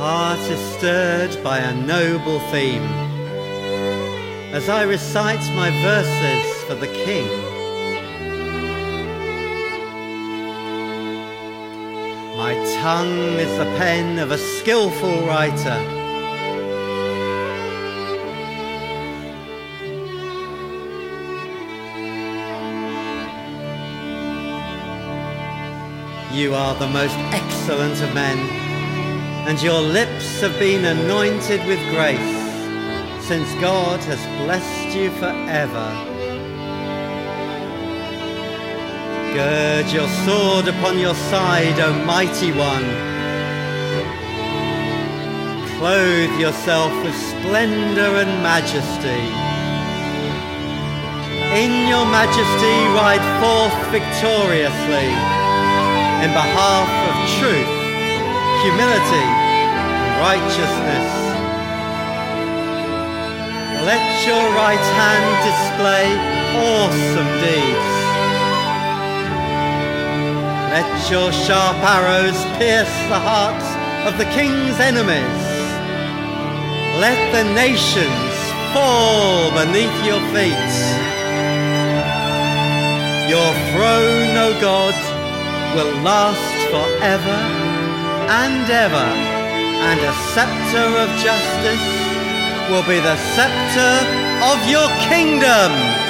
heart is stirred by a noble theme as I recite my verses for the King. My tongue is the pen of a skillful writer. You are the most excellent of men, and your lips have been anointed with grace, since God has blessed you forever. Gird your sword upon your side, O mighty one. Clothe yourself with splendor and majesty. In your majesty ride forth victoriously in behalf of truth, humility, and righteousness. Let your right hand display awesome deeds. Let your sharp arrows pierce the hearts of the king's enemies. Let the nations fall beneath your feet. Your throne, O God, will last forever and ever, and a scepter of justice will be the scepter of your kingdom.